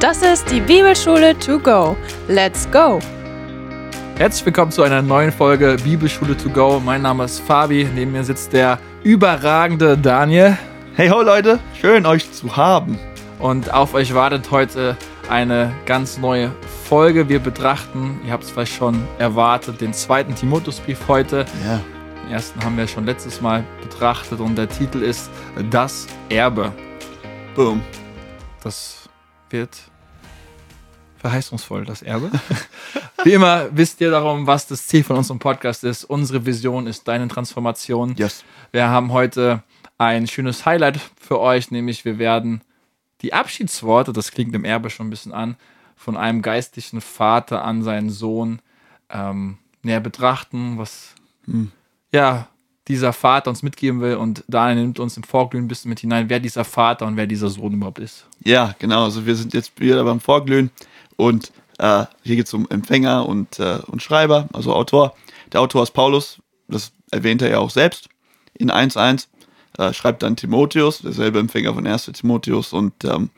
Das ist die Bibelschule to go. Let's go! Herzlich willkommen zu einer neuen Folge Bibelschule to go. Mein Name ist Fabi, neben mir sitzt der überragende Daniel. Hey ho Leute, schön euch zu haben. Und auf euch wartet heute eine ganz neue Folge. Wir betrachten, ihr habt es vielleicht schon erwartet, den zweiten Timotheusbrief heute. Ja. Den ersten haben wir schon letztes Mal betrachtet und der Titel ist Das Erbe. Boom. Das wird verheißungsvoll, das Erbe. Wie immer wisst ihr darum, was das Ziel von unserem Podcast ist. Unsere Vision ist deine Transformation. Yes. Wir haben heute ein schönes Highlight für euch, nämlich wir werden die Abschiedsworte, das klingt im Erbe schon ein bisschen an, von einem geistlichen Vater an seinen Sohn ähm, näher betrachten, was Hm. ja dieser Vater uns mitgeben will. Und Daniel nimmt uns im Vorglühen ein bisschen mit hinein, wer dieser Vater und wer dieser Sohn überhaupt ist. Ja, genau. Also wir sind jetzt wieder beim Vorglühen und äh, hier geht es um Empfänger und, äh, und Schreiber, also Autor. Der Autor ist Paulus, das erwähnt er ja auch selbst in 1.1. Äh, schreibt dann Timotheus, derselbe Empfänger von 1. Timotheus und ähm,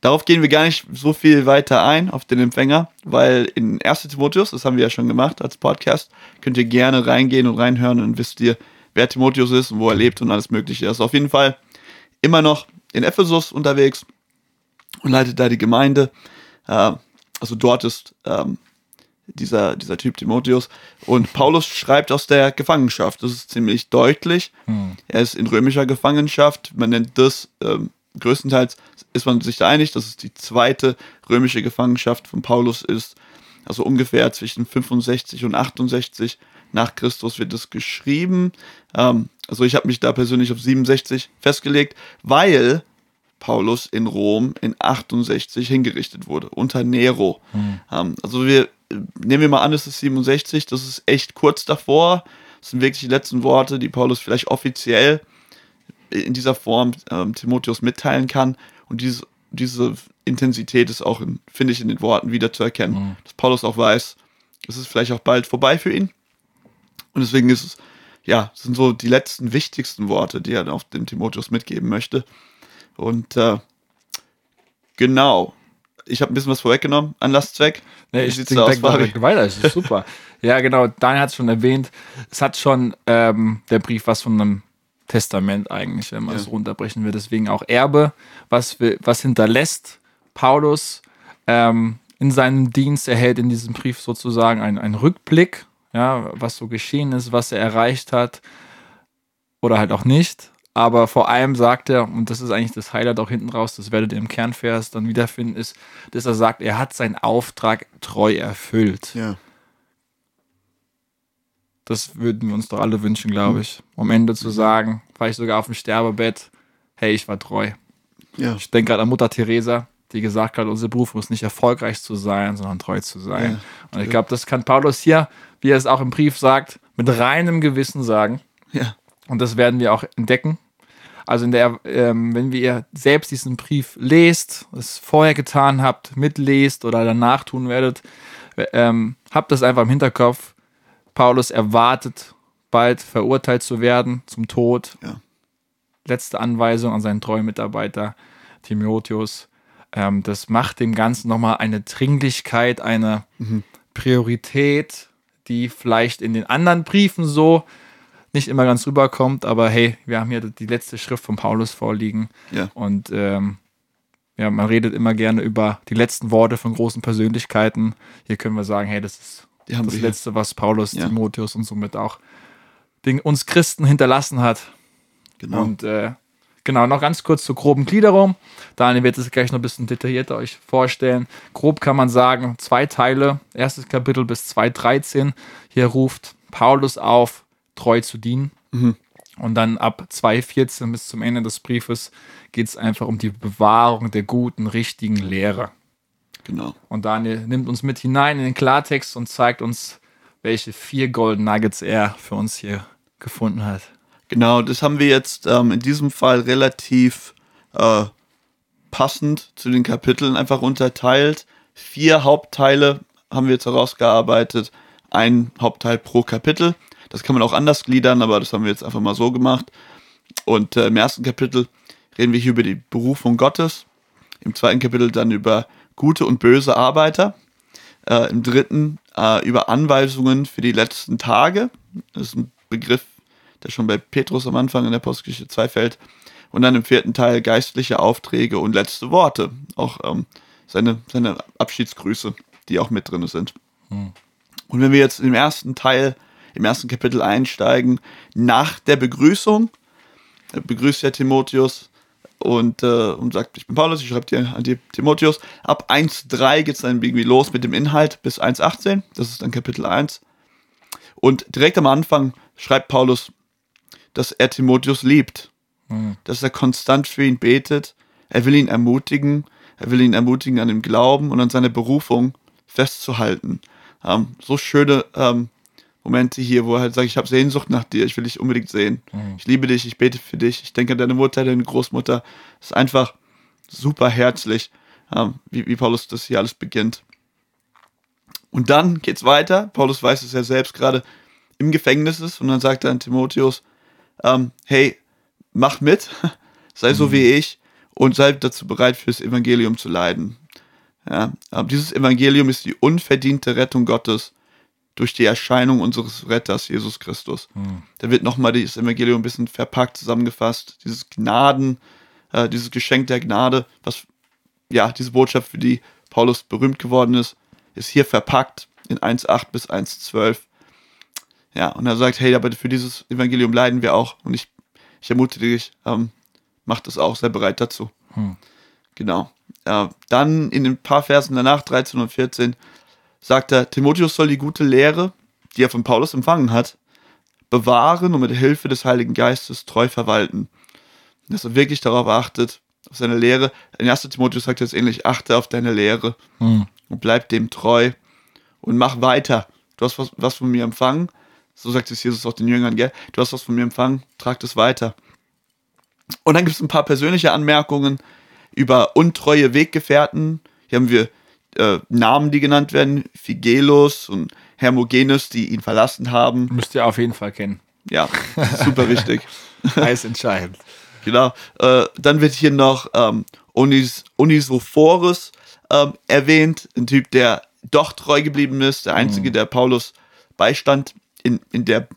Darauf gehen wir gar nicht so viel weiter ein, auf den Empfänger, weil in 1. Timotheus, das haben wir ja schon gemacht als Podcast, könnt ihr gerne reingehen und reinhören und wisst ihr, wer Timotheus ist und wo er lebt und alles Mögliche. Er ist auf jeden Fall immer noch in Ephesus unterwegs und leitet da die Gemeinde. Äh, also dort ist ähm, dieser, dieser Typ Timotheus. Und Paulus schreibt aus der Gefangenschaft. Das ist ziemlich deutlich. Er ist in römischer Gefangenschaft. Man nennt das ähm, größtenteils ist man sich da einig, dass es die zweite römische Gefangenschaft von Paulus ist. Also ungefähr zwischen 65 und 68 nach Christus wird es geschrieben. Ähm, also ich habe mich da persönlich auf 67 festgelegt, weil Paulus in Rom in 68 hingerichtet wurde, unter Nero. Ähm, also wir nehmen wir mal an, es ist 67, das ist echt kurz davor. Das sind wirklich die letzten Worte, die Paulus vielleicht offiziell in dieser Form ähm, Timotheus mitteilen kann. Und diese, diese Intensität ist auch, in- finde ich, in den Worten wieder zu erkennen. Dass Paulus auch weiß, es ist vielleicht auch bald vorbei für ihn. Und deswegen ist es, ja, sind so die letzten wichtigsten Worte, die er auf dem Timotheus mitgeben möchte. Und äh, genau, ich habe ein bisschen was vorweggenommen. Anlasszweck. Nee, ich denke aus, direkt weiter, das ist super. ja, genau, Daniel hat es schon erwähnt. Es hat schon ähm, der Brief was von einem Testament eigentlich, wenn man Ja. es runterbrechen will. Deswegen auch Erbe, was, was hinterlässt Paulus ähm, in seinem Dienst. Er hält in diesem Brief sozusagen einen, einen Rückblick, ja, was so geschehen ist, was er erreicht hat oder halt auch nicht. Aber vor allem sagt er, und das ist eigentlich das Highlight auch hinten raus, das werdet ihr im Kernvers dann wiederfinden, ist, dass er sagt, er hat seinen Auftrag treu erfüllt. Ja. Das würden wir uns doch alle wünschen, glaube ich. Um am Ende zu sagen, vielleicht sogar auf dem Sterbebett, hey, ich war treu. Ja. Ich denke gerade an Mutter Teresa, die gesagt hat, unsere Berufung ist nicht erfolgreich zu sein, sondern treu zu sein. Ja, Und ich glaube, das kann Paulus hier, wie er es auch im Brief sagt, mit reinem Gewissen sagen. Ja. Und das werden wir auch entdecken. Also der, ähm, wenn wir selbst diesen Brief lest, es vorher getan habt, mitlest oder danach tun werdet, ähm, habt das einfach im Hinterkopf. Paulus erwartet bald verurteilt zu werden zum Tod. Ja. Letzte Anweisung an seinen treuen Mitarbeiter Timotheus. Ähm, das macht dem Ganzen nochmal eine Dringlichkeit, eine Priorität, die vielleicht in den anderen Briefen so nicht immer ganz rüberkommt, aber hey, wir haben hier die letzte Schrift von Paulus vorliegen Ja. und ähm, ja, man redet immer gerne über die letzten Worte von großen Persönlichkeiten. Hier können wir sagen, hey, das ist das. Letzte, was Paulus, Ja. Timotheus und somit auch den, uns Christen hinterlassen hat. Genau. Und äh, genau, noch ganz kurz zur groben Gliederung. Daniel wird es gleich noch ein bisschen detaillierter euch vorstellen. Grob kann man sagen, zwei Teile, erstes Kapitel bis 2.13. Hier ruft Paulus auf, treu zu dienen. Mhm. Und dann ab 2.14 bis zum Ende des Briefes geht es einfach um die Bewahrung der guten, richtigen Lehre. genau. Und Daniel nimmt uns mit hinein in den Klartext und zeigt uns, welche vier Golden Nuggets er für uns hier gefunden hat. Genau, das haben wir jetzt ähm, in diesem Fall relativ äh, passend zu den Kapiteln einfach unterteilt. Vier Hauptteile haben wir jetzt herausgearbeitet. Ein Hauptteil pro Kapitel. Das kann man auch anders gliedern, aber das haben wir jetzt einfach mal so gemacht. Und äh, im ersten Kapitel reden wir hier über die Berufung Gottes. Im zweiten Kapitel dann über gute und böse Arbeiter. Äh, Im dritten äh, über Anweisungen für die letzten Tage. Das ist ein Begriff, der schon bei Petrus am Anfang in der Postgeschichte 2 fällt. Und dann im vierten Teil geistliche Aufträge und letzte Worte. Auch ähm, seine, seine Abschiedsgrüße, die auch mit drin sind. Und wenn wir jetzt im ersten Teil, im ersten Kapitel einsteigen, nach der Begrüßung, äh, begrüßt ja Timotheus und, äh, und sagt, ich bin Paulus, ich schreibe dir an die Timotheus. Ab 1.3 geht es dann irgendwie los mit dem Inhalt bis 1.18, das ist dann Kapitel 1. Und direkt am Anfang schreibt Paulus, dass er Timotheus liebt, dass er konstant für ihn betet, er will ihn ermutigen, er will ihn ermutigen an dem Glauben und an seiner Berufung festzuhalten. Ähm, so schöne ähm, Momente hier, wo er halt sagt, ich habe Sehnsucht nach dir, ich will dich unbedingt sehen. Ich liebe dich, ich bete für dich, ich denke an deine Mutter, deine Großmutter. Das ist einfach super herzlich, ähm, wie, wie Paulus das hier alles beginnt. Und dann geht's weiter. Paulus weiß, dass er selbst gerade im Gefängnis ist und dann sagt er an Timotheus, ähm, hey, mach mit, sei so wie ich und sei dazu bereit, fürs Evangelium zu leiden. Ja, aber dieses Evangelium ist die unverdiente Rettung Gottes durch die Erscheinung unseres Retters, Jesus Christus. Da wird nochmal dieses Evangelium ein bisschen verpackt, zusammengefasst. Dieses Gnaden, äh, dieses Geschenk der Gnade, was, ja, diese Botschaft, für die Paulus berühmt geworden ist, ist hier verpackt in 1,8 bis 1,12. Ja, und er sagt, hey, aber für dieses Evangelium leiden wir auch. Und ich, ich ermutige dich, ähm, mach das auch, sei bereit dazu. Genau. Ja, dann in den paar Versen danach, 13 und 14, sagt er, Timotheus soll die gute Lehre, die er von Paulus empfangen hat, bewahren und mit Hilfe des Heiligen Geistes treu verwalten. Dass er wirklich darauf achtet, auf seine Lehre. In 1. Timotheus sagt er es ähnlich, achte auf deine Lehre und bleib dem treu und mach weiter. Du hast was, was von mir empfangen, so sagt es Jesus auch den Jüngern, gell? Du hast was von mir empfangen, trag das weiter. Und dann gibt es ein paar persönliche Anmerkungen über untreue Weggefährten. Hier haben wir äh, Namen, die genannt werden, Figelos und Hermogenes, die ihn verlassen haben. Müsst ihr auf jeden Fall kennen. Ja, super wichtig. Heiß entscheidend. Genau. Äh, dann wird hier noch ähm, Onis, Onisophorus ähm, erwähnt, ein Typ, der doch treu geblieben ist, der einzige, der Paulus beistand in, in der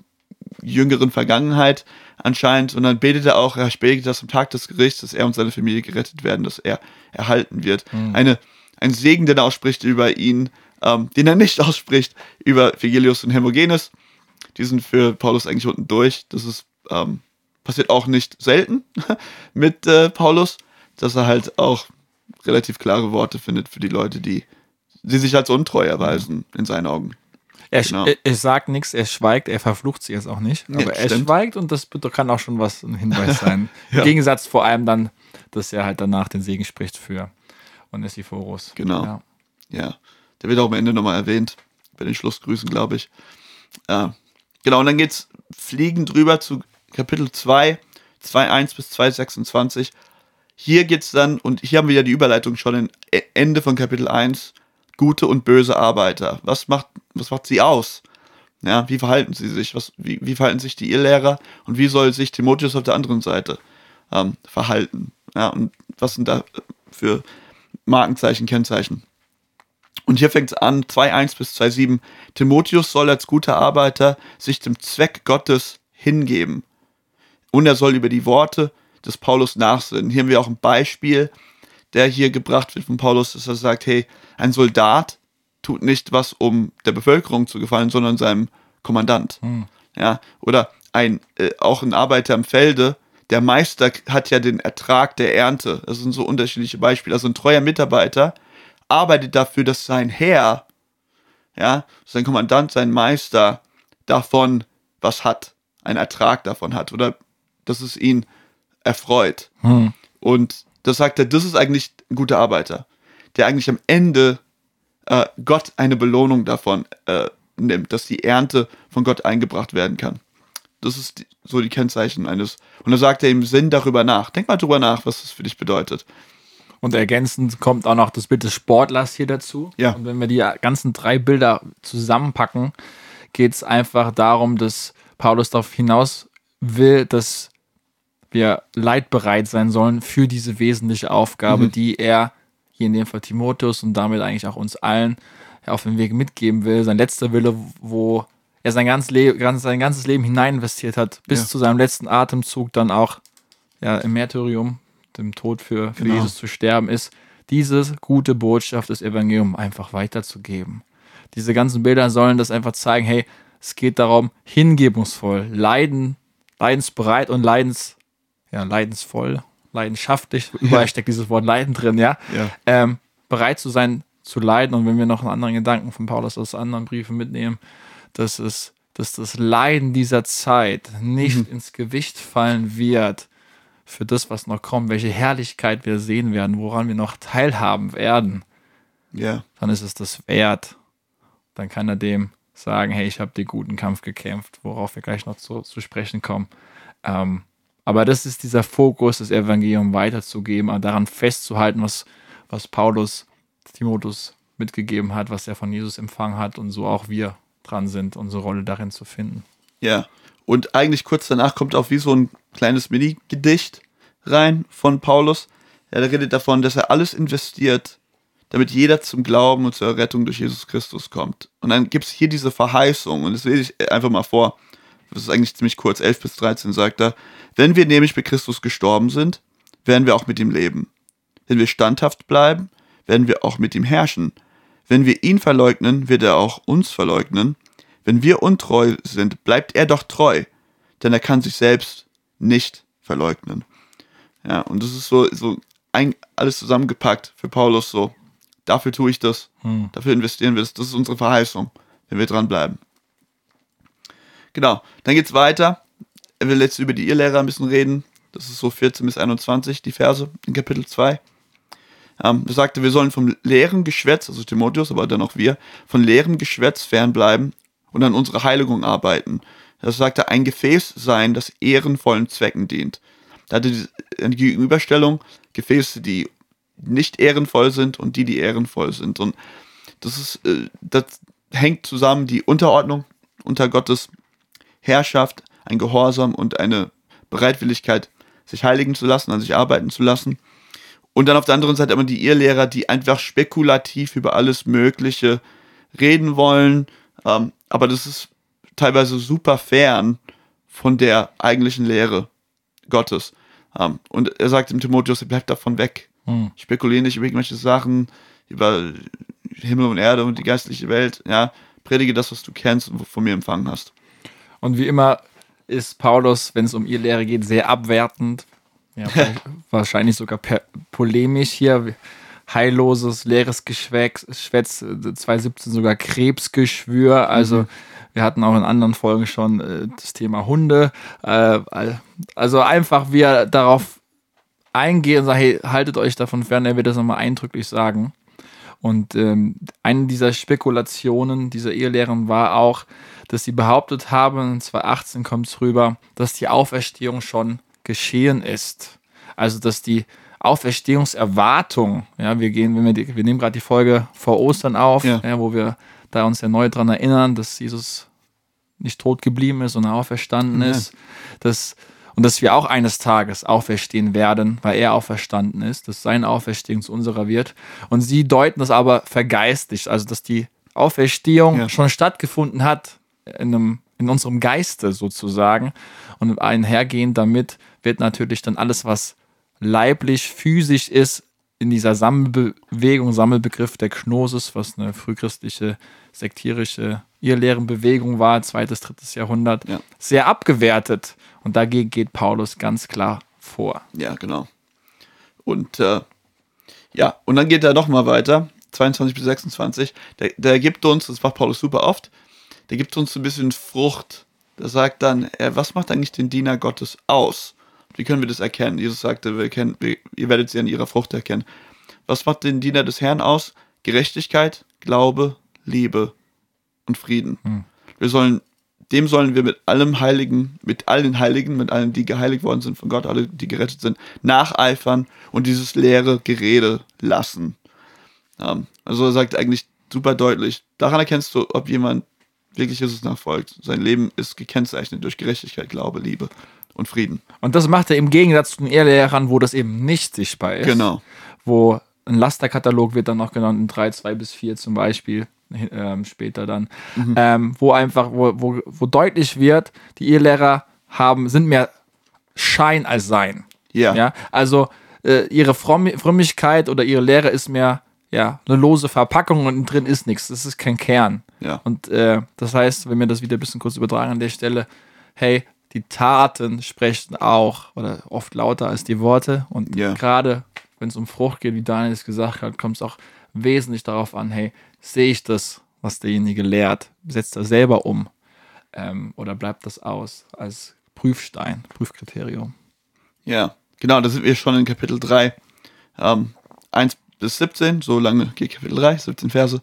jüngeren Vergangenheit anscheinend. Und dann betet er auch, er spätet das am Tag des Gerichts, dass er und seine Familie gerettet werden, dass er erhalten wird. Eine, ein Segen, den er ausspricht über ihn, ähm, den er nicht ausspricht über Vigilius und Hermogenes. Die sind für Paulus eigentlich unten durch. Das ist ähm, passiert auch nicht selten mit äh, Paulus, dass er halt auch relativ klare Worte findet für die Leute, die, die sich als untreu erweisen, in seinen Augen. Er, Genau. er, er sagt nichts, er schweigt, er verflucht sie jetzt auch nicht. Nee, aber er stimmt. schweigt und das kann auch schon was ein Hinweis sein. Im Gegensatz vor allem dann, dass er halt danach den Segen spricht für Onesiphorus. Genau. Ja. Ja, der wird auch am Ende nochmal erwähnt, bei den Schlussgrüßen, glaube ich. Äh, genau, und dann geht's fliegend drüber zu Kapitel 2, 2.1 bis 2.26. Hier geht's dann, und hier haben wir ja die Überleitung schon in E- Ende von Kapitel 1, gute und böse Arbeiter. Was macht, was macht sie aus? Ja, wie verhalten sie sich? Was, wie, wie verhalten sich die Irrlehrer? Und wie soll sich Timotheus auf der anderen Seite ähm, verhalten? Ja, und was sind da für Markenzeichen, Kennzeichen? Und hier fängt es an, 2.1 bis 2.7. Timotheus soll als guter Arbeiter sich dem Zweck Gottes hingeben. Und er soll über die Worte des Paulus nachsinnen. Hier haben wir auch ein Beispiel, der hier gebracht wird von Paulus, dass er sagt, hey, ein Soldat tut nicht was, um der Bevölkerung zu gefallen, sondern seinem Kommandant. Ja, oder ein, äh, auch ein Arbeiter im Felde, der Meister hat ja den Ertrag der Ernte. Das sind so unterschiedliche Beispiele. Also ein treuer Mitarbeiter arbeitet dafür, dass sein Herr, ja, sein Kommandant, sein Meister davon was hat, einen Ertrag davon hat oder dass es ihn erfreut. Und das sagt er, das ist eigentlich ein guter Arbeiter, der eigentlich am Ende äh, Gott eine Belohnung davon äh, nimmt, dass die Ernte von Gott eingebracht werden kann. Das ist die, so die Kennzeichen eines. Und da sagt er im Sinn darüber nach. Denk mal drüber nach, was das für dich bedeutet. Und ergänzend kommt auch noch das Bild des Sportlers hier dazu. Ja. Und wenn wir die ganzen drei Bilder zusammenpacken, geht es einfach darum, dass Paulus darauf hinaus will, dass wir leidbereit sein sollen für diese wesentliche Aufgabe, die er hier in dem Fall Timotheus und damit eigentlich auch uns allen auf den Weg mitgeben will. Sein letzter Wille, wo er sein, ganz Le ganz, sein ganzes Leben hinein investiert hat, bis Ja. zu seinem letzten Atemzug dann auch ja, im Märtyrium, dem Tod für, für Genau. Jesus zu sterben, ist, diese gute Botschaft des Evangeliums einfach weiterzugeben. Diese ganzen Bilder sollen das einfach zeigen, hey, es geht darum, hingebungsvoll, leiden, leidensbereit und leidens, ja, leidensvoll, leidenschaftlich, überall steckt dieses Wort Leiden drin, ja, Ja. ähm, bereit zu sein, zu leiden. Und wenn wir noch einen anderen Gedanken von Paulus aus anderen Briefen mitnehmen, dass es, dass das Leiden dieser Zeit nicht ins Gewicht fallen wird für das, was noch kommt, welche Herrlichkeit wir sehen werden, woran wir noch teilhaben werden, Ja. dann ist es das wert. Dann kann er dem sagen, hey, ich habe den guten Kampf gekämpft, worauf wir gleich noch zu, zu sprechen kommen. Ähm, aber das ist dieser Fokus, das Evangelium weiterzugeben, daran festzuhalten, was, was Paulus Timotheus mitgegeben hat, was er von Jesus empfangen hat und so auch wir dran sind, unsere Rolle darin zu finden. Ja. Und eigentlich kurz danach kommt auch wie so ein kleines Mini-Gedicht rein von Paulus. Der redet davon, dass er alles investiert, damit jeder zum Glauben und zur Errettung durch Jesus Christus kommt. Und dann gibt es hier diese Verheißung, und das lese ich einfach mal vor. Das ist eigentlich ziemlich kurz, 11 bis 13 sagt er. Wenn wir nämlich bei Christus gestorben sind, werden wir auch mit ihm leben. Wenn wir standhaft bleiben, werden wir auch mit ihm herrschen. Wenn wir ihn verleugnen, wird er auch uns verleugnen. Wenn wir untreu sind, bleibt er doch treu, denn er kann sich selbst nicht verleugnen. Ja, und das ist so, so ein, alles zusammengepackt für Paulus so. Dafür tue ich das, dafür investieren wir das, das ist unsere Verheißung, wenn wir dranbleiben. Genau, dann geht's weiter. Er will jetzt über die Irrlehrer ein bisschen reden. Das ist so 14 bis 21, die Verse in Kapitel 2. Ähm, er sagte, wir sollen vom leeren Geschwätz, also Timotheus, aber dann auch wir, von leerem Geschwätz fernbleiben und an unserer Heiligung arbeiten. Das sagte, ein Gefäß sein, das ehrenvollen Zwecken dient. Da hatte die Gegenüberstellung, Gefäße, die nicht ehrenvoll sind und die, die ehrenvoll sind. Und das ist, äh, das hängt zusammen, die Unterordnung unter Gottes Herrschaft, ein Gehorsam und eine Bereitwilligkeit, sich heiligen zu lassen, an sich arbeiten zu lassen. Und dann auf der anderen Seite immer die Irrlehrer, die einfach spekulativ über alles Mögliche reden wollen. Ähm, aber das ist teilweise super fern von der eigentlichen Lehre Gottes. Ähm, und er sagt dem Timotheus, bleibt davon weg. Hm. Spekuliere nicht über irgendwelche Sachen, über Himmel und Erde und die geistliche Welt. Ja, predige das, was du kennst und von mir empfangen hast. Und wie immer ist Paulus, wenn es um ihr Lehre geht, sehr abwertend. Ja, wahrscheinlich sogar per polemisch hier. Heilloses, leeres Geschwätz, Schwätz, äh, 2017 sogar Krebsgeschwür. Also wir hatten auch in anderen Folgen schon äh, das Thema Hunde. Äh, also einfach wie er darauf eingeht und sagt, hey, haltet euch davon fern, er wird das nochmal eindrücklich sagen. Und ähm, eine dieser Spekulationen dieser Ehelehren war auch, dass sie behauptet haben, in 2018 kommt es rüber, dass die Auferstehung schon geschehen ist. Also, dass die Auferstehungserwartung, ja, wir gehen, wenn wir, die, wir nehmen gerade die Folge vor Ostern auf, Ja. ja. wo wir da uns erneut daran erinnern, dass Jesus nicht tot geblieben ist, sondern auferstanden Ja. ist, dass, und dass wir auch eines Tages auferstehen werden, weil er auferstanden ist, dass seine Auferstehung zu unserer wird. Und sie deuten das aber vergeistigt, also dass die Auferstehung Ja. schon stattgefunden hat in, einem, in unserem Geiste sozusagen. Und einhergehend damit wird natürlich dann alles, was leiblich, physisch ist, in dieser Sammelbewegung, Sammelbegriff der Gnosis, was eine frühchristliche, sektierische Irrlehrenbewegung war, zweites, drittes Jahrhundert, Ja. sehr abgewertet. Und dagegen geht Paulus ganz klar vor. Ja, genau. Und äh, ja, und dann geht er noch mal weiter, 22 bis 26. Der, der gibt uns, das macht Paulus super oft, der gibt uns so ein bisschen Frucht. Der sagt dann, äh, was macht eigentlich den Diener Gottes aus? Wie können wir das erkennen? Jesus sagte, wir kennen, wir, ihr werdet sie an ihrer Frucht erkennen. Was macht den Diener des Herrn aus? Gerechtigkeit, Glaube, Liebe und Frieden. Wir sollen, dem sollen wir mit allem Heiligen, mit allen Heiligen, mit allen, die geheiligt worden sind von Gott, alle, die gerettet sind, nacheifern und dieses leere Gerede lassen. Ähm, also er sagt eigentlich super deutlich, daran erkennst du, ob jemand wirklich Jesus nachfolgt. Sein Leben ist gekennzeichnet durch Gerechtigkeit, Glaube, Liebe und Frieden. Und das macht er im Gegensatz zu den Ehrlehrern, wo das eben nicht sichtbar ist. Genau. Wo ein Lasterkatalog wird dann noch genannt, in 3, 2 bis 4 zum Beispiel, ähm, später dann, ähm, wo einfach, wo, wo, wo deutlich wird, die Irrlehrer haben, sind mehr Schein als Sein. Ja. Ja, also äh, ihre Fromm Frömmigkeit oder ihre Lehre ist mehr ja, eine lose Verpackung und drin ist nichts. Das ist kein Kern. Ja. Und äh, das heißt, wenn wir das wieder ein bisschen kurz übertragen an der Stelle, hey, die Taten sprechen auch oder oft lauter als die Worte. Und Ja. gerade wenn es um Frucht geht, wie Daniel es gesagt hat, kommt es auch wesentlich darauf an, hey, sehe ich das, was derjenige lehrt? Setzt er selber um? Ähm, oder bleibt das aus als Prüfstein, Prüfkriterium? Ja, genau, da sind wir schon in Kapitel 3. Ähm, 1 bis 17, so lange geht Kapitel 3, 17 Verse.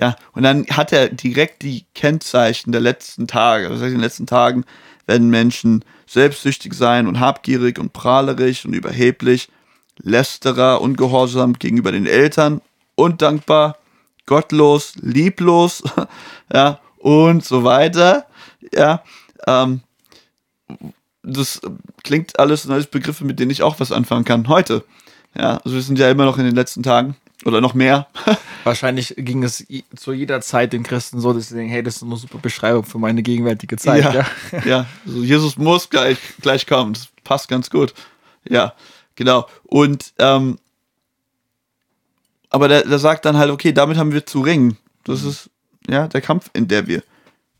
Ja, und dann hat er direkt die Kennzeichen der letzten Tage. Das heißt, in den letzten Tagen werden Menschen selbstsüchtig sein und habgierig und prahlerisch und überheblich, lästerer, ungehorsam gegenüber den Eltern, undankbar, gottlos, lieblos, ja, und so weiter. Ja, ähm, das klingt alles alles Begriffe, mit denen ich auch was anfangen kann heute. Ja, also wir sind ja immer noch in den letzten Tagen oder noch mehr. Wahrscheinlich ging es zu jeder Zeit den Christen so, dass sie denken, hey, das ist eine super Beschreibung für meine gegenwärtige Zeit. Ja, ja, also Jesus muss gleich, gleich kommen. Das passt ganz gut. Ja, genau. Und ähm, aber der, der sagt dann halt, okay, damit haben wir zu ringen. Das ist ja der Kampf, in der wir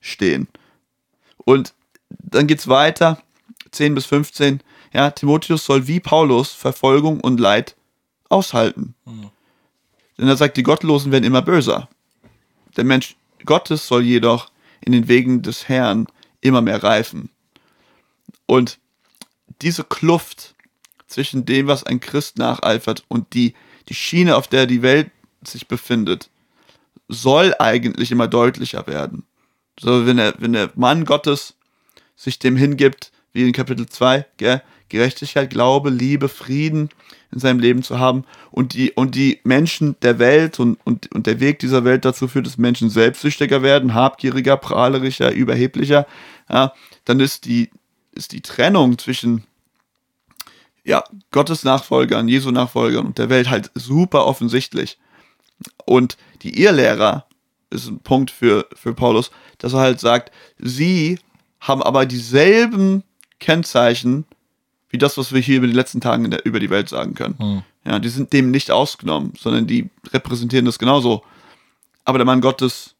stehen. Und dann geht's weiter, 10 bis 15. Ja, Timotheus soll wie Paulus Verfolgung und Leid aushalten. Denn er sagt, die Gottlosen werden immer böser. Der Mensch Gottes soll jedoch in den Wegen des Herrn immer mehr reifen. Und diese Kluft zwischen dem, was ein Christ nacheifert und die, die Schiene, auf der die Welt sich befindet, soll eigentlich immer deutlicher werden. So, wenn der, wenn der Mann Gottes sich dem hingibt, wie in Kapitel 2, gell, Gerechtigkeit, Glaube, Liebe, Frieden in seinem Leben zu haben und die, und die Menschen der Welt und, und, und der Weg dieser Welt dazu führt, dass Menschen selbstsüchtiger werden, habgieriger, prahlerischer, überheblicher, ja, dann ist die, ist die Trennung zwischen ja, Gottes Nachfolgern, Jesu Nachfolgern und der Welt halt super offensichtlich. Und die Irrlehrer ist ein Punkt für, für Paulus, dass er halt sagt, sie haben aber dieselben Kennzeichen wie das, was wir hier über die letzten Tage in der, über die Welt sagen können. Ja, die sind dem nicht ausgenommen, sondern die repräsentieren das genauso. Aber der Mann Gottes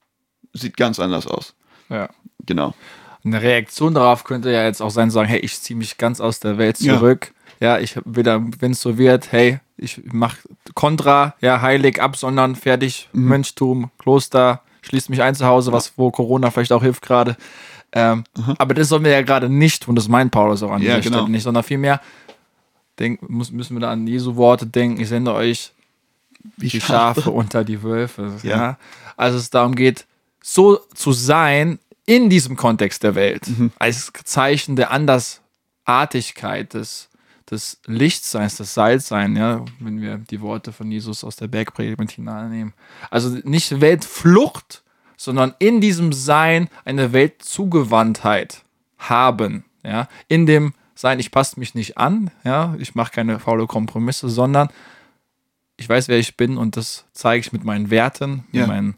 sieht ganz anders aus. ja. Genau. Eine Reaktion darauf könnte ja jetzt auch sein, sagen, hey, ich ziehe mich ganz aus der Welt Ja. zurück. Ja, ich wieder, wenn es so wird, hey, ich mach Kontra, ja, heilig, absondern, fertig, Mhm. Mönchtum, Kloster, schließt mich ein zu Hause, was wo Corona vielleicht auch hilft gerade. Ähm, Aber das sollen wir ja gerade nicht tun, das meint Paulus auch an Ja, dieser genau. Stelle nicht, sondern vielmehr denk, müssen wir da an Jesu Worte denken, ich sende euch Wie die Schafe unter die Wölfe. Ja. Ja. Also es darum geht, so zu sein in diesem Kontext der Welt, als Zeichen der Andersartigkeit, des, des Lichtseins, des Salzseins, ja, wenn wir die Worte von Jesus aus der Bergpredigt mit hineinnehmen. Also nicht Weltflucht, sondern in diesem Sein eine Weltzugewandtheit haben, ja, in dem Sein, ich passe mich nicht an, ja, ich mache keine faule Kompromisse, sondern ich weiß, wer ich bin und das zeige ich mit meinen Werten, Ja. mit meinem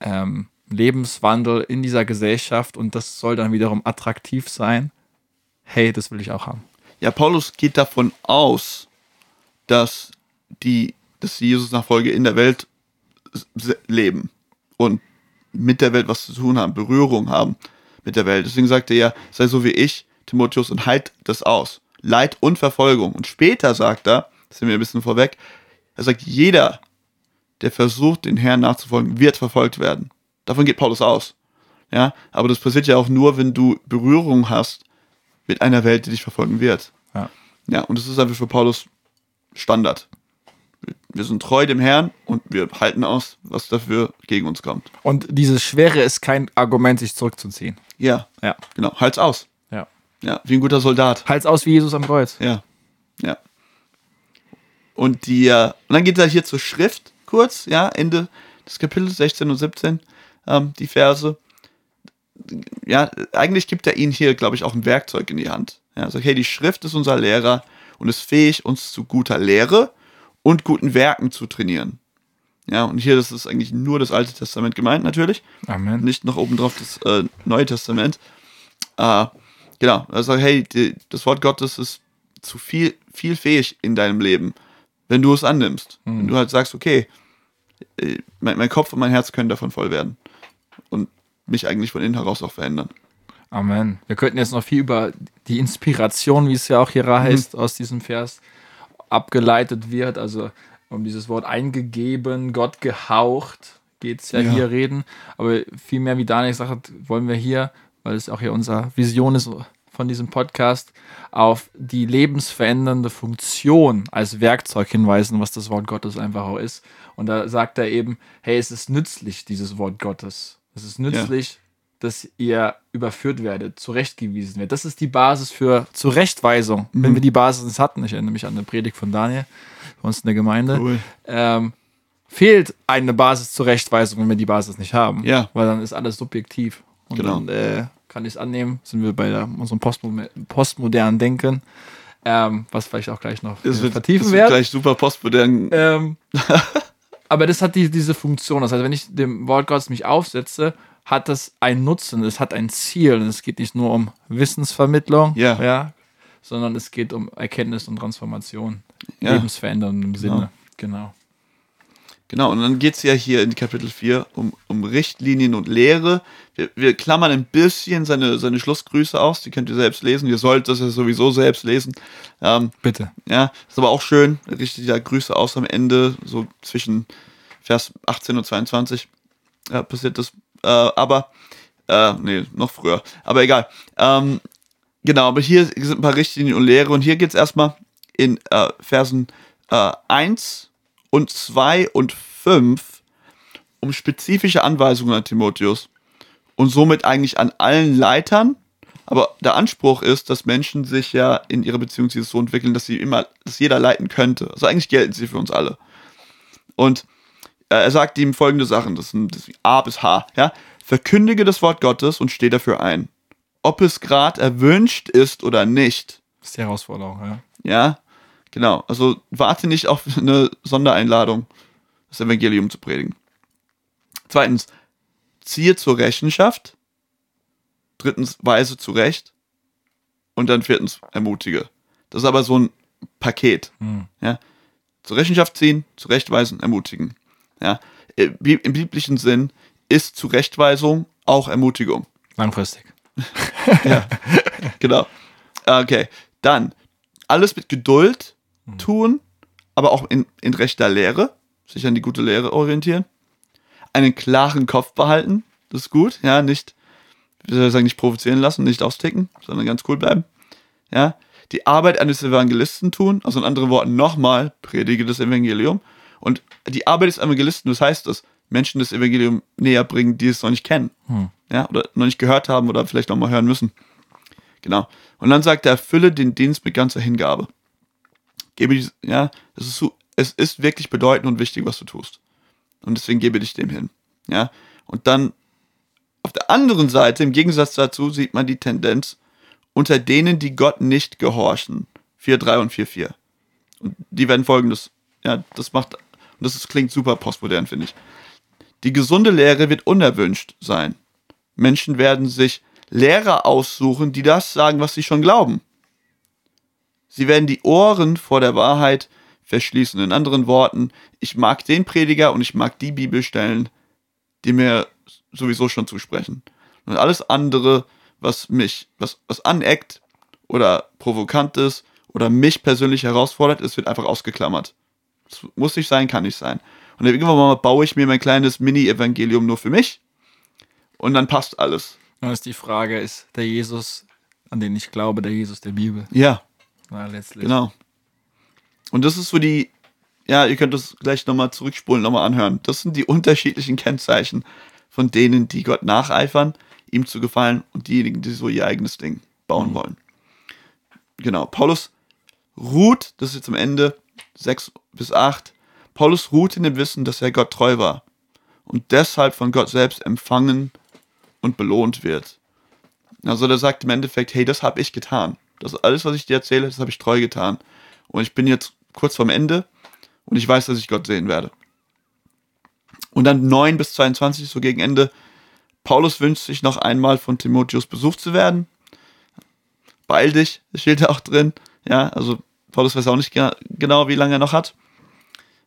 ähm, Lebenswandel in dieser Gesellschaft und das soll dann wiederum attraktiv sein. Hey, das will ich auch haben. Ja, Paulus geht davon aus, dass die, dass die Jesus-Nachfolge in der Welt leben und mit der Welt was zu tun haben, Berührung haben mit der Welt. Deswegen sagt er ja, sei so wie ich, Timotheus, und halt das aus. Leid und Verfolgung. Und später sagt er, das sind wir ein bisschen vorweg, er sagt, jeder, der versucht, den Herrn nachzufolgen, wird verfolgt werden. Davon geht Paulus aus. Ja, aber das passiert ja auch nur, wenn du Berührung hast mit einer Welt, die dich verfolgen wird. Ja. Ja, und das ist einfach für Paulus Standard. Wir- sind treu dem Herrn und wir halten aus, was dafür gegen uns kommt. Und diese Schwere ist kein Argument, sich zurückzuziehen. Ja, Ja. genau. Halt's aus. Ja. Ja, wie ein guter Soldat. Halt's aus wie Jesus am Kreuz. Ja, ja. Und die, äh, und dann geht er hier zur Schrift kurz, ja, Ende des Kapitels 16 und 17, ähm, die Verse. Ja, eigentlich gibt er ihnen hier, glaube ich, auch ein Werkzeug in die Hand. Ja, er sagt, hey, die Schrift ist unser Lehrer und ist fähig, uns zu guter Lehre und guten Werken zu trainieren. Ja, und hier das ist eigentlich nur das Alte Testament gemeint, natürlich. Amen. Nicht noch obendrauf das äh, Neue Testament. Äh, genau, also hey, die, das Wort Gottes ist zu viel, viel fähig in deinem Leben, wenn du es annimmst. Hm. Wenn du halt sagst, okay, äh, mein, mein Kopf und mein Herz können davon voll werden. Und mich eigentlich von innen heraus auch verändern. Amen. Wir könnten jetzt noch viel über die Inspiration, wie es ja auch hier heißt, aus diesem Vers abgeleitet wird. Also um dieses Wort eingegeben, Gott gehaucht, geht es ja, Ja. hier reden. Aber viel mehr, wie Daniel gesagt hat, wollen wir hier, weil es auch hier unsere Vision ist von diesem Podcast, auf die lebensverändernde Funktion als Werkzeug hinweisen, was das Wort Gottes einfach auch ist. Und da sagt er eben, hey, es ist nützlich, dieses Wort Gottes. Es ist nützlich, dass ihr überführt werdet, zurechtgewiesen werdet. Das ist die Basis für Zurechtweisung. Wenn wir die Basis hatten, ich erinnere mich an eine Predigt von Daniel, bei uns in der Gemeinde, Cool. ähm, fehlt eine Basis zur Rechtweisung, wenn wir die Basis nicht haben. Ja. Weil dann ist alles subjektiv. Und Genau. dann äh, kann ich es annehmen, sind wir bei der, unserem postmo postmodernen Denken, ähm, was vielleicht auch gleich noch Das äh, wird, vertiefen das wird werden. gleich super postmodern. Ähm, aber das hat die, diese Funktion. Das heißt, wenn ich dem Wort Gottes mich aufsetze, hat das einen Nutzen, es hat ein Ziel. Und es geht nicht nur um Wissensvermittlung, Ja. sondern es geht um Erkenntnis und Transformation. Ja. Lebensveränderung im Sinne. Genau. Genau, und dann geht es ja hier in Kapitel 4 um, um Richtlinien und Lehre. Wir, wir klammern ein bisschen seine, seine Schlussgrüße aus, die könnt ihr selbst lesen. Ihr sollt das ja sowieso selbst lesen. Ähm, Bitte. ja, ist aber auch schön, richtet ja Grüße aus am Ende, so zwischen Vers 18 und 22 ja, passiert das. Äh, aber, äh, nee, noch früher. Aber egal. Ähm, genau, aber hier sind ein paar Richtlinien und Lehre und hier geht es erstmal in äh, Versen äh, 1 und 2 und 5 um spezifische Anweisungen an Timotheus und somit eigentlich an allen Leitern. Aber der Anspruch ist, dass Menschen sich ja in ihrer Beziehung zu Jesus so entwickeln, dass sie immer, dass jeder leiten könnte. Also eigentlich gelten sie für uns alle. Und äh, er sagt ihm folgende Sachen, das sind, das sind A bis H, ja. Verkündige das Wort Gottes und steh dafür ein. Ob es gerade erwünscht ist oder nicht, Das ist die Herausforderung, ja. ja, genau. Also warte nicht auf eine Sondereinladung, das Evangelium zu predigen. Zweitens, ziehe zur Rechenschaft. Drittens, weise zurecht. Und dann viertens, ermutige. Das ist aber so ein Paket. Hm. Ja. Zur Rechenschaft ziehen, zurechtweisen, ermutigen. Ja. Im bi- im biblischen Sinn ist Zurechtweisung auch Ermutigung. Langfristig. Genau. Okay. Dann alles mit Geduld tun, aber auch in, in rechter Lehre, sich an die gute Lehre orientieren. Einen klaren Kopf behalten, das ist gut, ja, nicht, wie soll ich sagen, nicht provozieren lassen, nicht austicken, sondern ganz cool bleiben. Ja. Die Arbeit eines Evangelisten tun, also in anderen Worten nochmal, predige das Evangelium. Und die Arbeit des Evangelisten, was heißt das? Menschen das Evangelium näher bringen, die es noch nicht kennen. Hm. Ja, oder noch nicht gehört haben oder vielleicht noch mal hören müssen. Genau. Und dann sagt er, erfülle den Dienst mit ganzer Hingabe. Gebe dies, ja, es ist, es ist wirklich bedeutend und wichtig, was du tust. Und deswegen gebe dich dem hin. Ja. Und dann auf der anderen Seite, im Gegensatz dazu, sieht man die Tendenz unter denen, die Gott nicht gehorchen. 4.3 und 4.4. Und die werden folgendes, ja, das macht, das ist, klingt super postmodern, finde ich. Die gesunde Lehre wird unerwünscht sein. Menschen werden sich Lehrer aussuchen, die das sagen, was sie schon glauben. Sie werden die Ohren vor der Wahrheit verschließen. In anderen Worten, ich mag den Prediger und ich mag die Bibelstellen, die mir sowieso schon zusprechen. Und alles andere, was mich, was, was aneckt oder provokant ist oder mich persönlich herausfordert, es wird einfach ausgeklammert. Das muss nicht sein, kann nicht sein. Und dann irgendwann mal baue ich mir mein kleines Mini-Evangelium nur für mich und dann passt alles. Dann ist die Frage, ist der Jesus, an den ich glaube, der Jesus der Bibel? Ja, Na, letztlich. genau. Und das ist so die, ja, ihr könnt das gleich nochmal zurückspulen, nochmal anhören. Das sind die unterschiedlichen Kennzeichen von denen, die Gott nacheifern, ihm zu gefallen und diejenigen, die so ihr eigenes Ding bauen wollen. Genau. Paulus ruht, das ist jetzt am Ende 6 bis 8. Paulus ruht in dem Wissen, dass er Gott treu war und deshalb von Gott selbst empfangen und belohnt wird. Also der sagt im Endeffekt, hey, das habe ich getan. Das alles, was ich dir erzähle, das habe ich treu getan. Und ich bin jetzt kurz vorm Ende und ich weiß, dass ich Gott sehen werde. Und dann 9 bis 22, so gegen Ende. Paulus wünscht sich noch einmal von Timotheus besucht zu werden. Beeil dich, steht da auch drin. Ja, also Paulus weiß auch nicht genau, wie lange er noch hat.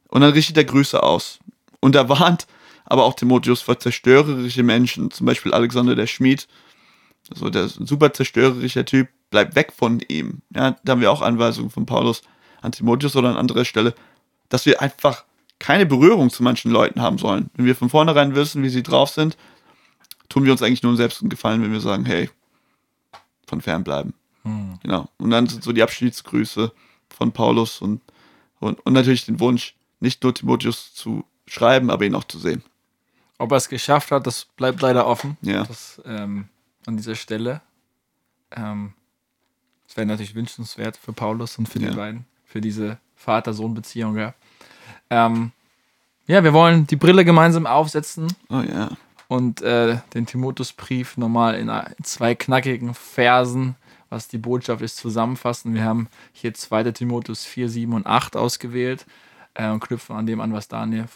Und dann richtet er Grüße aus. Und er warnt aber auch Timotheus vor zerstörerische Menschen, zum Beispiel Alexander der Schmied. Also der super zerstörerischer Typ, bleib weg von ihm. Ja, da haben wir auch Anweisungen von Paulus an Timotheus oder an anderer Stelle, dass wir einfach keine Berührung zu manchen Leuten haben sollen. Wenn wir von vornherein wissen, wie sie drauf sind, tun wir uns eigentlich nur selbst einen Gefallen, wenn wir sagen, hey, von fern bleiben. Hm. Genau. Und dann sind so die Abschiedsgrüße von Paulus und, und, und natürlich den Wunsch, nicht nur Timotheus zu schreiben, aber ihn auch zu sehen. Ob er es geschafft hat, das bleibt leider offen. Ja. Das, ähm, an dieser Stelle. Ähm, das wäre natürlich wünschenswert für Paulus und für ja. die beiden, für diese Vater-Sohn-Beziehung. Ja. Ähm, ja, wir wollen die Brille gemeinsam aufsetzen. Oh ja. Und äh, den Timotheusbrief nochmal in zwei knackigen Versen, was die Botschaft ist, zusammenfassen. Wir haben hier 2. Timotheus 4, 7 und 8 ausgewählt äh, und knüpfen an dem an, was Daniel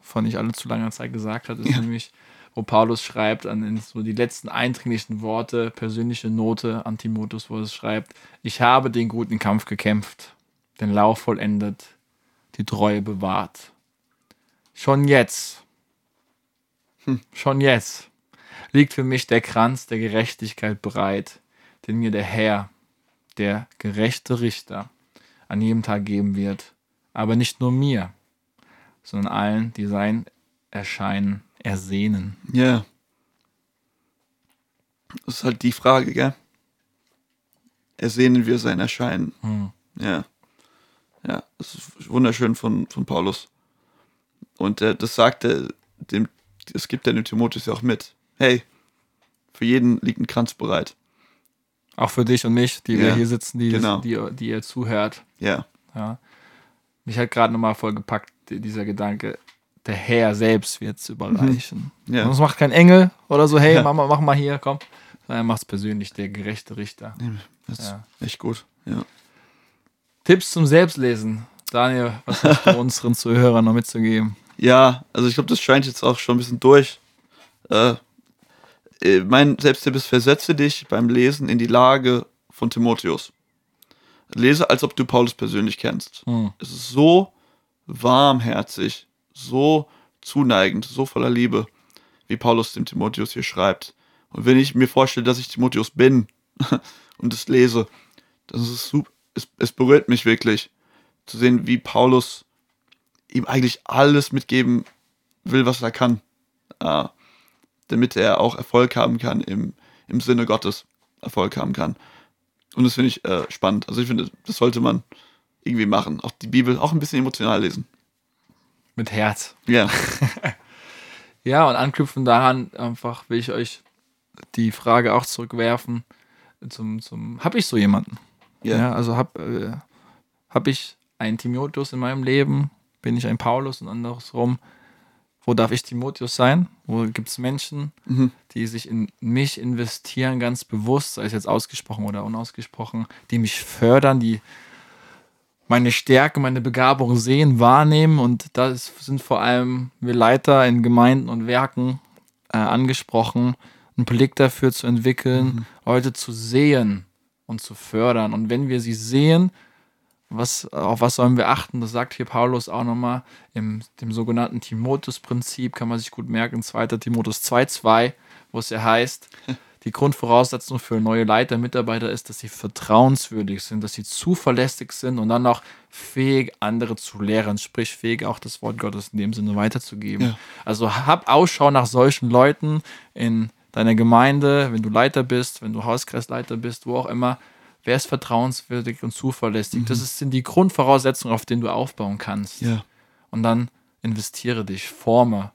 vor nicht allzu langer Zeit gesagt hat. Das ja. ist nämlich, wo Paulus schreibt, an so die letzten eindringlichen Worte, persönliche Note an Timotheus, wo er schreibt: Ich habe den guten Kampf gekämpft, den Lauf vollendet die Treue bewahrt. Schon jetzt, hm, schon jetzt liegt für mich der Kranz der Gerechtigkeit bereit, den mir der Herr, der gerechte Richter, an jedem Tag geben wird. Aber nicht nur mir, sondern allen, die sein Erscheinen ersehnen. Ja. Das ist halt die Frage, gell? Ersehnen wir sein Erscheinen. Hm. Ja. Ja, das ist wunderschön von, von Paulus. Und äh, das sagt er, dem, das gibt er dem Timotheus ja auch mit. Hey, für jeden liegt ein Kranz bereit. Auch für dich und mich, die ja, wir hier sitzen, die, genau. die, die ihr zuhört. Ja. ja. Mich hat gerade nochmal voll gepackt, dieser Gedanke, der Herr selbst wird es überreichen. Mhm. Ja. Und es macht kein Engel oder so, hey, ja. mach, mal, mach mal hier, komm. Er macht es persönlich, der gerechte Richter. Das ist ja. echt gut, ja. Tipps zum Selbstlesen. Daniel, was hast du unseren Zuhörern noch mitzugeben? Ja, also ich glaube, das scheint jetzt auch schon ein bisschen durch. Äh, äh, mein Selbsttipp ist, versetze dich beim Lesen in die Lage von Timotheus. Lese, als ob du Paulus persönlich kennst. Hm. Es ist so warmherzig, so zuneigend, so voller Liebe, wie Paulus dem Timotheus hier schreibt. Und wenn ich mir vorstelle, dass ich Timotheus bin und es lese, das ist super, es, es berührt mich wirklich zu sehen, wie Paulus ihm eigentlich alles mitgeben will, was er kann, äh, damit er auch Erfolg haben kann im, im Sinne Gottes, Erfolg haben kann. Und das finde ich äh, spannend. Also ich finde, das sollte man irgendwie machen. Auch die Bibel auch ein bisschen emotional lesen. Mit Herz. Ja. ja, und anknüpfen daran einfach will ich euch die Frage auch zurückwerfen zum, zum, habe ich so jemanden? Yeah. Ja, also habe äh, hab ich einen Timotheus in meinem Leben, bin ich ein Paulus und andersrum. Wo darf ich Timotheus sein? Wo gibt es Menschen, mhm. die sich in mich investieren, ganz bewusst, sei es jetzt ausgesprochen oder unausgesprochen, die mich fördern, die meine Stärke, meine Begabung sehen, wahrnehmen und das sind vor allem wir Leiter in Gemeinden und Werken äh, angesprochen, einen Blick dafür zu entwickeln, mhm. Leute zu sehen, und zu fördern. Und wenn wir sie sehen, was, auf was sollen wir achten? Das sagt hier Paulus auch nochmal im dem sogenannten Timotheus-Prinzip, kann man sich gut merken, 2. Timotheus 2,2, wo es ja heißt, die Grundvoraussetzung für neue Leiter, Mitarbeiter ist, dass sie vertrauenswürdig sind, dass sie zuverlässig sind und dann auch fähig, andere zu lehren, sprich fähig, auch das Wort Gottes in dem Sinne weiterzugeben. Ja. Also hab Ausschau nach solchen Leuten in deiner Gemeinde, wenn du Leiter bist, wenn du Hauskreisleiter bist, wo auch immer, wer ist vertrauenswürdig und zuverlässig? Mhm. Das sind die Grundvoraussetzungen, auf denen du aufbauen kannst. Ja. Und dann investiere dich, forme.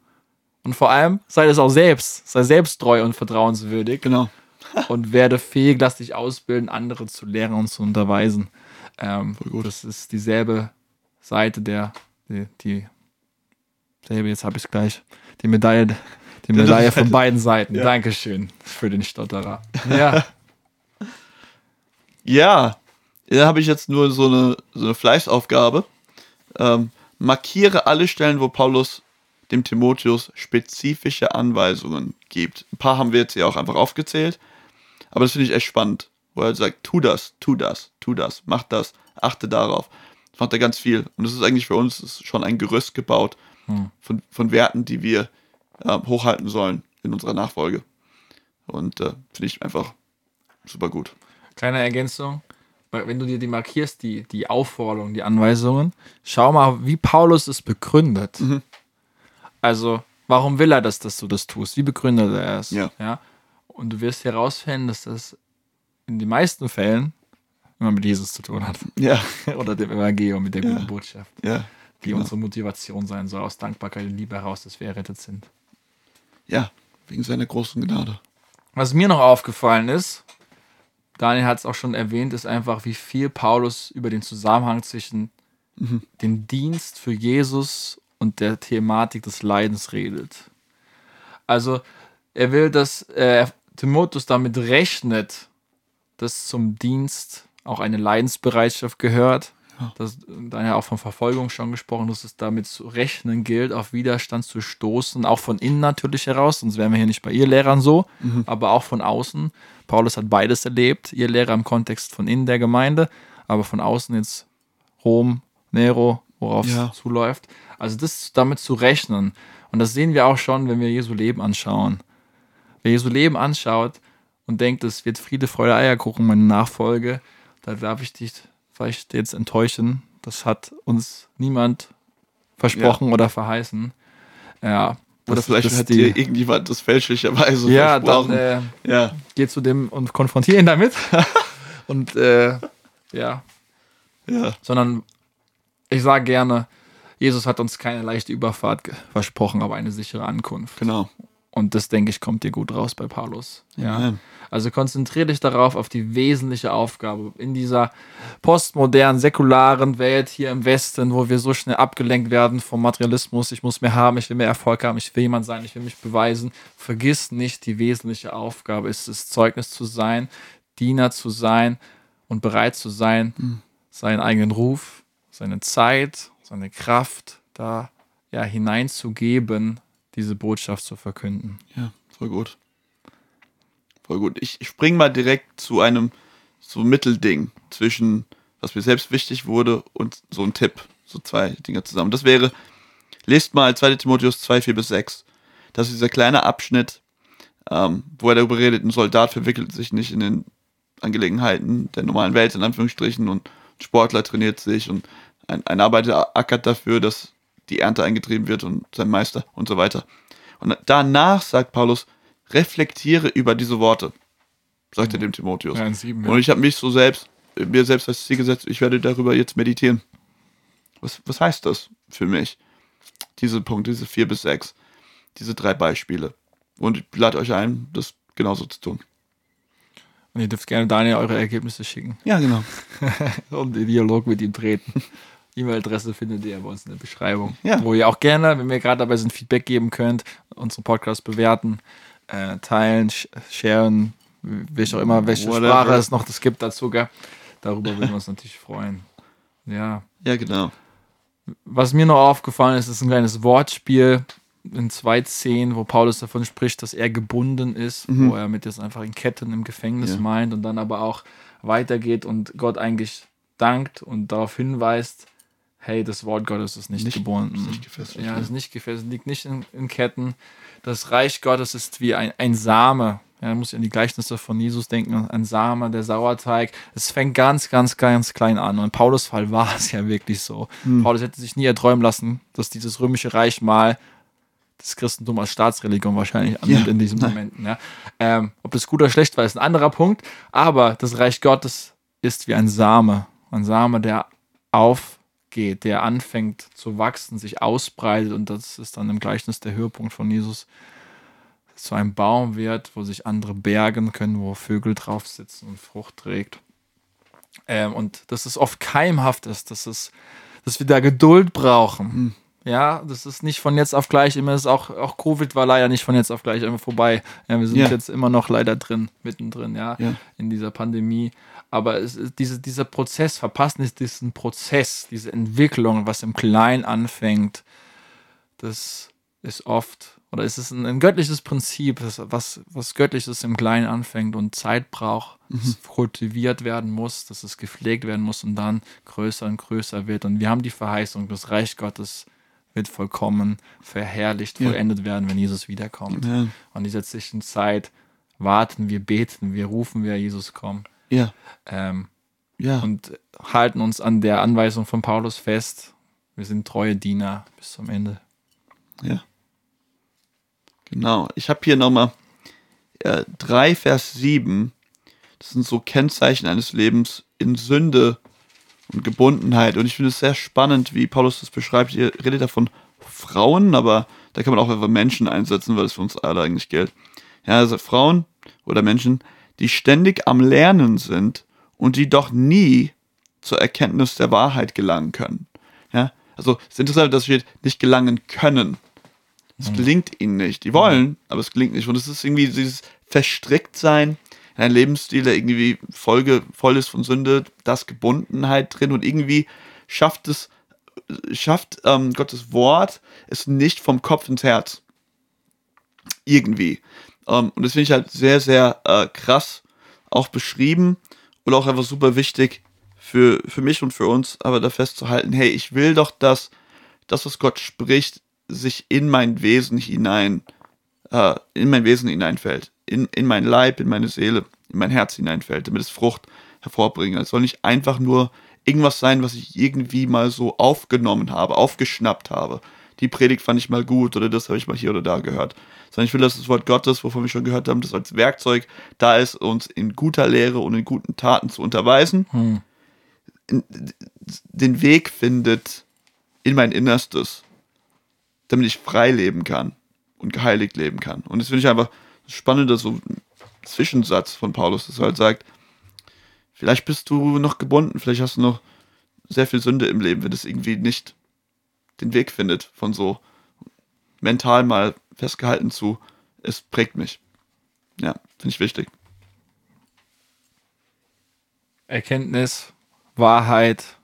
Und vor allem sei es auch selbst, sei selbsttreu und vertrauenswürdig. Genau. und werde fähig, lass dich ausbilden, andere zu lehren und zu unterweisen. Ähm, das ist dieselbe Seite der, die, die selbe, jetzt habe ich es gleich, die Medaille die Medaille von beiden Seiten. Ja. Dankeschön für den Stotterer. Ja. ja, da habe ich jetzt nur so eine, so eine Fleißaufgabe. Ähm, markiere alle Stellen, wo Paulus dem Timotheus spezifische Anweisungen gibt. Ein paar haben wir jetzt hier auch einfach aufgezählt, aber das finde ich echt spannend, wo er sagt, tu das, tu das, tu das, mach das, achte darauf. Das macht er ganz viel. Und das ist eigentlich für uns schon ein Gerüst gebaut Hm. von, von Werten, die wir äh, hochhalten sollen in unserer Nachfolge. Und äh, finde ich einfach super gut. Kleine Ergänzung. Weil Wenn du dir die markierst, die, die Aufforderungen, die Anweisungen, schau mal, wie Paulus es begründet. Mhm. Also, warum will er das, dass du das tust? Wie begründet er es? Ja. ja? Und du wirst herausfinden, dass das in den meisten Fällen immer mit Jesus zu tun hat. Ja, Oder dem Evangelium, mit der Ja. guten Botschaft, ja, die genau. unsere Motivation sein soll, aus Dankbarkeit und Liebe heraus, dass wir errettet sind. ja, wegen seiner großen Gnade. Was mir noch aufgefallen ist, Daniel hat es auch schon erwähnt, ist einfach, wie viel Paulus über den Zusammenhang zwischen dem Dienst für Jesus und der Thematik des Leidens redet. Also, er will, dass äh, Timotheus damit rechnet, dass zum Dienst auch eine Leidensbereitschaft gehört. Ja. Das, Daniel hat auch von Verfolgung schon gesprochen, dass es damit zu rechnen gilt, auf Widerstand zu stoßen, auch von innen natürlich heraus, sonst wären wir hier nicht bei ihr Lehrern so, aber auch von außen. Paulus hat beides erlebt, ihr Lehrer im Kontext von innen der Gemeinde, aber von außen jetzt Rom, Nero, worauf Ja. es zuläuft. Also das damit zu rechnen. Und das sehen wir auch schon, wenn wir Jesu Leben anschauen. Wer Jesu Leben anschaut und denkt, es wird Friede, Freude, Eierkuchen, meine Nachfolge, da darf ich dich vielleicht jetzt enttäuschen. Das hat uns niemand versprochen oder verheißen. Ja. Oder das- vielleicht das hat die- dir irgendjemand das fälschlicherweise ja, dann versprochen. äh, ja, geh zu dem und konfrontiere ihn damit. und äh, ja, ja, sondern ich sage gerne, Jesus hat uns keine leichte Überfahrt versprochen, aber eine sichere Ankunft. genau. Und das, denke ich, kommt dir gut raus bei Paulus. Ja. Amen. Also konzentriere dich darauf, auf die wesentliche Aufgabe in dieser postmodernen, säkularen Welt hier im Westen, wo wir so schnell abgelenkt werden vom Materialismus. Ich muss mehr haben, ich will mehr Erfolg haben, ich will jemand sein, ich will mich beweisen. Vergiss nicht, die wesentliche Aufgabe ist es, Zeugnis zu sein, Diener zu sein und bereit zu sein, seinen eigenen Ruf, seine Zeit, seine Kraft da ja, hineinzugeben, diese Botschaft zu verkünden. Ja, voll gut. Voll gut. Ich, ich spring mal direkt zu einem so Mittelding zwischen, was mir selbst wichtig wurde und so ein Tipp. So zwei Dinge zusammen. Das wäre, lest mal 2 Timotheus 2, 4 bis 6. Das ist dieser kleine Abschnitt, ähm, wo er darüber redet, ein Soldat verwickelt sich nicht in den Angelegenheiten der normalen Welt, in Anführungsstrichen, und Sportler trainiert sich und ein, ein Arbeiter ackert dafür, dass die Ernte eingetrieben wird und sein Meister und so weiter. Und danach sagt Paulus, reflektiere über diese Worte, sagt er dem Timotheus. Ja, sieben, Und ich habe mich so selbst, mir selbst als Ziel gesetzt, ich werde darüber jetzt meditieren. Was, was heißt das für mich? Diese Punkte, diese vier bis sechs, diese drei Beispiele. Und ich lade euch ein, das genauso zu tun. Und ihr dürft gerne Daniel eure Ergebnisse schicken Ja, genau. und den Dialog mit ihm treten. E-Mail-Adresse findet ihr bei uns in der Beschreibung. Ja. Wo ihr auch gerne, wenn wir gerade dabei sind, Feedback geben könnt, unseren Podcast bewerten, äh, teilen, sh sharen, welche auch immer, welche Whatever. Sprache es noch das gibt dazu. Gell? Darüber würden wir uns natürlich freuen. Ja. Ja, genau. Was mir noch aufgefallen ist, ist ein kleines Wortspiel in 2.10, wo Paulus davon spricht, dass er gebunden ist, wo er mit das einfach in Ketten im Gefängnis Ja. meint und dann aber auch weitergeht und Gott eigentlich dankt und darauf hinweist, hey, das Wort Gottes ist nicht, Nicht- gebunden. ist nicht gefesselt, Ja, ist nicht gefesselt, liegt nicht in, in Ketten. Das Reich Gottes ist wie ein, ein Same. Ja, man muss ja an die Gleichnisse von Jesus denken, ein Same, der Sauerteig. Es fängt ganz, ganz, ganz klein an. Und in Paulus Fall war es ja wirklich so. Paulus hätte sich nie erträumen lassen, dass dieses römische Reich mal das Christentum als Staatsreligion wahrscheinlich annimmt Ja, in diesen nein. Momenten. Ja. Ähm, ob das gut oder schlecht war, ist ein anderer Punkt. Aber das Reich Gottes ist wie ein Same. Ein Same, der aufgeht, der anfängt zu wachsen, sich ausbreitet. Und das ist dann im Gleichnis der Höhepunkt von Jesus zu einem Baum wird, wo sich andere bergen können, wo Vögel drauf sitzen und Frucht trägt. Ähm, und dass es oft keimhaft ist, dass, es, dass wir da Geduld brauchen. Ja, das ist nicht von jetzt auf gleich immer. Ist auch, auch Covid war leider nicht von jetzt auf gleich immer vorbei. Ja, wir sind Ja. jetzt immer noch leider drin, mittendrin, ja, Ja. in dieser Pandemie. Aber es ist diese, dieser Prozess, verpassen ist diesen Prozess, diese Entwicklung, was im Kleinen anfängt, das ist oft, oder es ist ein, ein göttliches Prinzip, das, was, was Göttliches im Kleinen anfängt und Zeit braucht, das kultiviert werden muss, dass es gepflegt werden muss und dann größer und größer wird. Und wir haben die Verheißung, das Reich Gottes wird vollkommen verherrlicht, Ja. vollendet werden, wenn Jesus wiederkommt. Ja. Und in dieser Zwischenzeit warten wir, beten wir, rufen wir, Jesus komm. Ja. Ähm, Ja. und halten uns an der Anweisung von Paulus fest. Wir sind treue Diener bis zum Ende. Ja. Genau. Ich habe hier nochmal äh, 3 Vers 7. Das sind so Kennzeichen eines Lebens in Sünde und Gebundenheit. Und ich finde es sehr spannend, wie Paulus das beschreibt. Ihr redet da von Frauen, aber da kann man auch einfach Menschen einsetzen, weil es für uns alle eigentlich gilt. Ja, also Frauen oder Menschen, die ständig am Lernen sind und die doch nie zur Erkenntnis der Wahrheit gelangen können. Ja, also es ist interessant, dass steht, nicht gelangen können. Es gelingt ihnen nicht. Die wollen, aber es gelingt nicht. Und es ist irgendwie dieses Verstricktsein in einem Lebensstil, der irgendwie Folge, voll ist von Sünde, das Gebundenheit drin und irgendwie schafft es, schafft ähm, Gottes Wort es nicht vom Kopf ins Herz. Irgendwie. Ähm, und das finde ich halt sehr, sehr äh, krass auch beschrieben und auch einfach super wichtig für, für mich und für uns, aber da festzuhalten, hey, ich will doch, dass das, was Gott spricht, sich in mein Wesen hinein, äh, in mein Wesen hineinfällt, in, in mein Leib, in meine Seele, in mein Herz hineinfällt, damit es Frucht hervorbringt. Es soll nicht einfach nur irgendwas sein, was ich irgendwie mal so aufgenommen habe, aufgeschnappt habe. Die Predigt fand ich mal gut oder das habe ich mal hier oder da gehört. Sondern ich will, dass das Wort Gottes, wovon wir schon gehört haben, das als Werkzeug da ist, uns in guter Lehre und in guten Taten zu unterweisen, Hm. den Weg findet in mein Innerstes, damit ich frei leben kann und geheiligt leben kann. Und das finde ich einfach spannend, dass so Zwischensatz von Paulus, dass er halt sagt, vielleicht bist du noch gebunden, vielleicht hast du noch sehr viel Sünde im Leben, wenn es irgendwie nicht den Weg findet von so mental mal festgehalten zu, es prägt mich. Ja, finde ich wichtig. Erkenntnis, Wahrheit,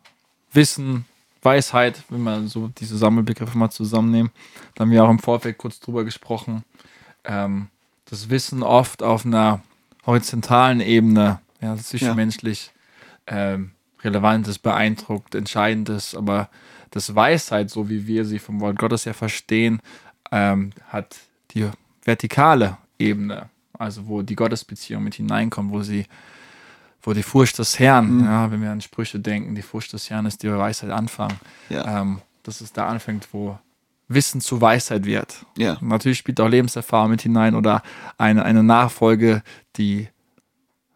Wissen, Weisheit, wenn man so diese Sammelbegriffe mal zusammennehmen. Da haben wir auch im Vorfeld kurz drüber gesprochen. Ähm, das Wissen oft auf einer horizontalen Ebene, ja, zwischenmenschlich ähm, Relevantes, beeindruckt, Entscheidendes, aber das Weisheit, so wie wir sie vom Wort Gottes ja verstehen, ähm, hat die vertikale Ebene, also wo die Gottesbeziehung mit hineinkommt, wo sie wo die Furcht des Herrn, Mhm. ja, wenn wir an Sprüche denken, die Furcht des Herrn ist die Weisheit Anfang. Ja. Ähm, dass es da anfängt, wo Wissen zu Weisheit wird. Ja. Natürlich spielt auch Lebenserfahrung mit hinein oder eine, eine Nachfolge, die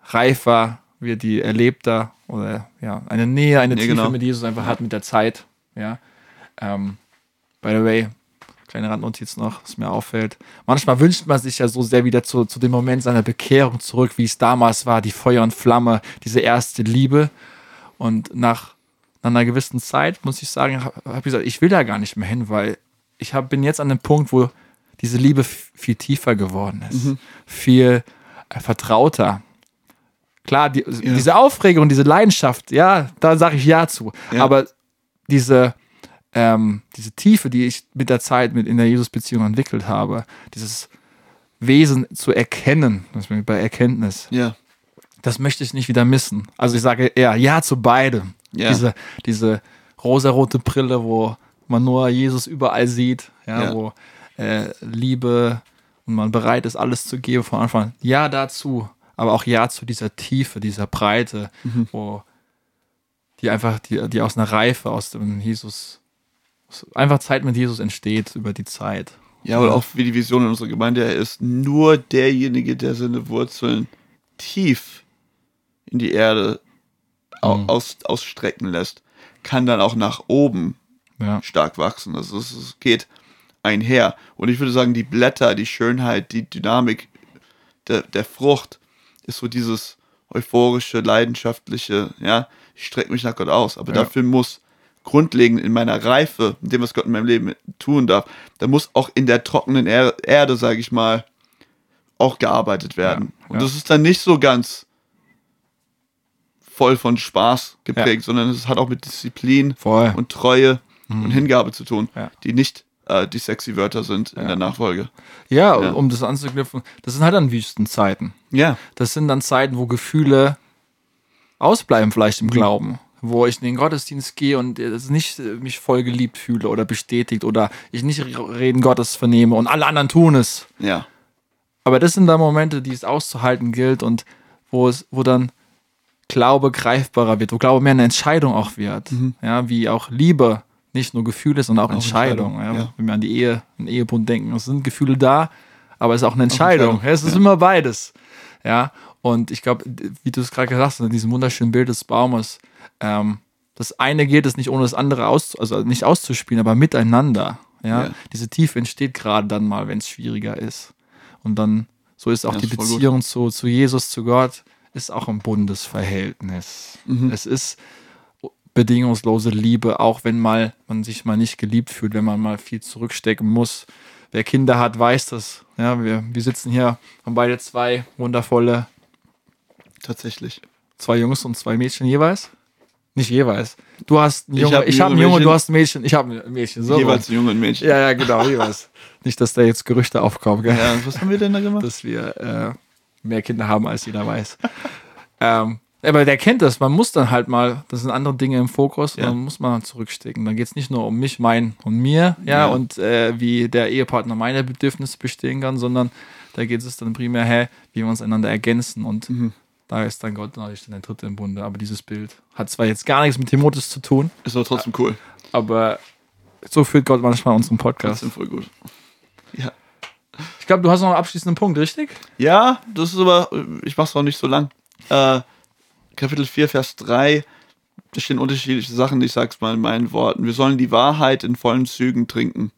reifer wird, die erlebter oder ja, eine Nähe, eine Ja, Tiefe genau. mit Jesus einfach hat mit der Zeit. Ja. Ähm, by the way, kleine Randnotiz noch, was mir auffällt. Manchmal wünscht man sich ja so sehr wieder zu, zu dem Moment seiner Bekehrung zurück, wie es damals war, die Feuer und Flamme, diese erste Liebe. Und nach, nach einer gewissen Zeit, muss ich sagen, habe hab ich gesagt, ich will da gar nicht mehr hin, weil ich hab, bin jetzt an dem Punkt, wo diese Liebe viel tiefer geworden ist, viel äh, vertrauter. Klar, die, diese Aufregung, diese Leidenschaft, ja, da sage ich Ja zu. Ja. Aber diese, ähm, diese Tiefe, die ich mit der Zeit mit in der Jesus-Beziehung entwickelt habe, dieses Wesen zu erkennen, das bin ich bei Erkenntnis, Ja. das möchte ich nicht wieder missen. Also ich sage eher Ja zu beidem. Ja. Diese, diese rosarote Brille, wo man nur Jesus überall sieht, ja, Ja. wo äh, Liebe und man bereit ist, alles zu geben von Anfang an. Ja dazu, aber auch Ja zu dieser Tiefe, dieser Breite, Mhm. wo die einfach, die, die aus einer Reife, aus dem Jesus, einfach Zeit mit Jesus entsteht über die Zeit. Ja, oder auch wie die Vision in unserer Gemeinde ist, nur derjenige, der seine Wurzeln tief in die Erde Mhm. aus, ausstrecken lässt, kann dann auch nach oben Ja. stark wachsen. Also es, geht einher. Und ich würde sagen, die Blätter, die Schönheit, die Dynamik der, der Frucht ist so dieses euphorische, leidenschaftliche, ja, ich strecke mich nach Gott aus. Aber Ja. dafür muss grundlegend in meiner Reife, in dem, was Gott in meinem Leben tun darf, da muss auch in der trockenen er Erde, sage ich mal, auch gearbeitet werden. Ja, Und das ist dann nicht so ganz voll von Spaß geprägt, Ja. sondern es hat auch mit Disziplin Voll. und Treue und Hingabe zu tun, Ja. die nicht äh, die sexy Wörter sind in Ja. der Nachfolge. Ja, Ja. um das anzuknüpfen, das sind halt dann Wüstenzeiten. Ja, Das sind dann Zeiten, wo Gefühle ausbleiben, vielleicht Mhm. im Glauben. Wo ich in den Gottesdienst gehe und es nicht äh, mich voll geliebt fühle oder bestätigt oder ich nicht Reden Gottes vernehme und alle anderen tun es. ja, Aber das sind dann Momente, die es auszuhalten gilt und wo es, wo dann Glaube greifbarer wird, wo Glaube mehr eine Entscheidung auch wird. Ja, wie auch Liebe nicht nur Gefühle, sondern auch. Auch Entscheidung. Entscheidung, ja. Wenn wir an die Ehe, einen Ehebund denken, es sind Gefühle da, aber es ist auch eine Entscheidung. Entscheidung, Ja, es ist immer beides. Ja, und ich glaube, wie du es gerade gesagt hast, in diesem wunderschönen Bild des Baumes, ähm, das eine geht es nicht ohne das andere aus, also nicht auszuspielen, aber miteinander. Ja, Ja. diese Tiefe entsteht gerade dann mal, wenn es schwieriger ist. Und dann, so ist auch Ja, die ist. Beziehung zu, zu Jesus, zu Gott, ist auch ein Bundesverhältnis. Mhm. Es ist bedingungslose Liebe, auch wenn mal man sich mal nicht geliebt fühlt, wenn man mal viel zurückstecken muss. Wer Kinder hat, weiß das. Ja, wir, wir sitzen hier, haben beide zwei wundervolle, tatsächlich. zwei Jungs und zwei Mädchen jeweils. Nicht jeweils. Du hast einen Ich Junge, hab ein ich habe einen Junge, du hast ein Mädchen, ich habe ein Mädchen. So Jeweils rum. Junge und Mädchen. Ja, ja, genau, jeweils. Nicht, dass da jetzt Gerüchte aufkommen, gell? Ja, was haben wir denn da gemacht? dass wir äh, mehr Kinder haben, als jeder weiß. ähm, aber der kennt das. Man muss dann halt mal, das sind andere Dinge im Fokus, Ja. dann muss man zurückstecken. Dann geht es nicht nur um mich, mein und mir, ja, Ja. und äh, wie der Ehepartner meine Bedürfnisse bestehen kann, sondern da geht es dann primär, hä, wie wir uns einander ergänzen. Und Mhm. da ist dann Gott natürlich dann der Dritte im Bunde. Aber dieses Bild hat zwar jetzt gar nichts mit Timotheus zu tun, Ist aber trotzdem cool. aber so führt Gott manchmal unseren Podcast. Trotzdem voll gut. Ja. Ich glaube, du hast noch einen abschließenden Punkt, richtig? Ja, das ist aber, ich mach's auch nicht so lang. Äh, Kapitel 4, Vers 3, da stehen unterschiedliche Sachen, ich sag's mal in meinen Worten. Wir sollen die Wahrheit in vollen Zügen trinken,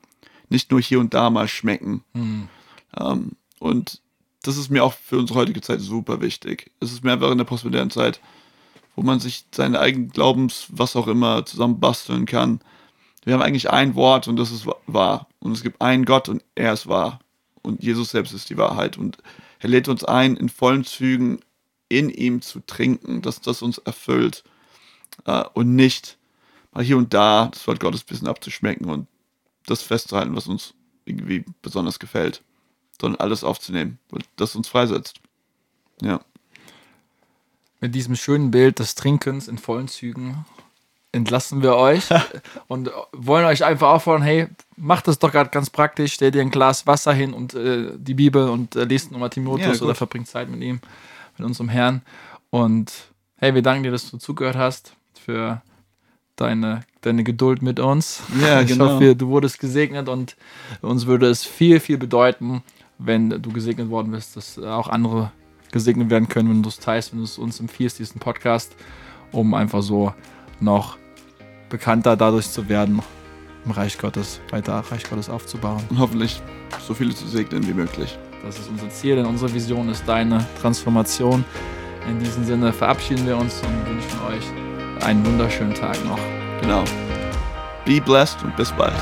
nicht nur hier und da mal schmecken. Ähm, und das ist mir auch für unsere heutige Zeit super wichtig. Es ist mir einfach in der postmodernen Zeit, wo man sich seine eigenen Glaubens, was auch immer, zusammen basteln kann. Wir haben eigentlich ein Wort und das ist wahr. Und es gibt einen Gott und er ist wahr. Und Jesus selbst ist die Wahrheit. Und er lädt uns ein, in vollen Zügen in ihm zu trinken, dass das uns erfüllt. Äh, und nicht mal hier und da das Wort Gottes ein bisschen abzuschmecken und das festzuhalten, was uns irgendwie besonders gefällt. Sondern alles aufzunehmen, das uns freisetzt. Ja. mit diesem schönen Bild des Trinkens in vollen Zügen entlassen wir euch und wollen euch einfach auffordern, hey, macht das doch gerade ganz praktisch, stellt dir ein Glas Wasser hin und äh, die Bibel und äh, lest nochmal Ja, Timotheus gut. oder verbringt Zeit mit ihm, mit unserem Herrn. Und hey, wir danken dir, dass du zugehört hast, für deine, deine Geduld mit uns. Ja, ich genau. hoffe, du wurdest gesegnet und uns würde es viel, viel bedeuten, wenn du gesegnet worden bist, dass auch andere gesegnet werden können, wenn du es teilst, wenn du es uns empfiehlst, diesen Podcast, um einfach so noch bekannter dadurch zu werden, im Reich Gottes, weiter Reich Gottes aufzubauen. Und hoffentlich so viele zu segnen wie möglich. Das ist unser Ziel, denn unsere Vision ist deine Transformation. In diesem Sinne verabschieden wir uns und wünschen euch einen wunderschönen Tag noch. Genau. Be blessed und bis bald.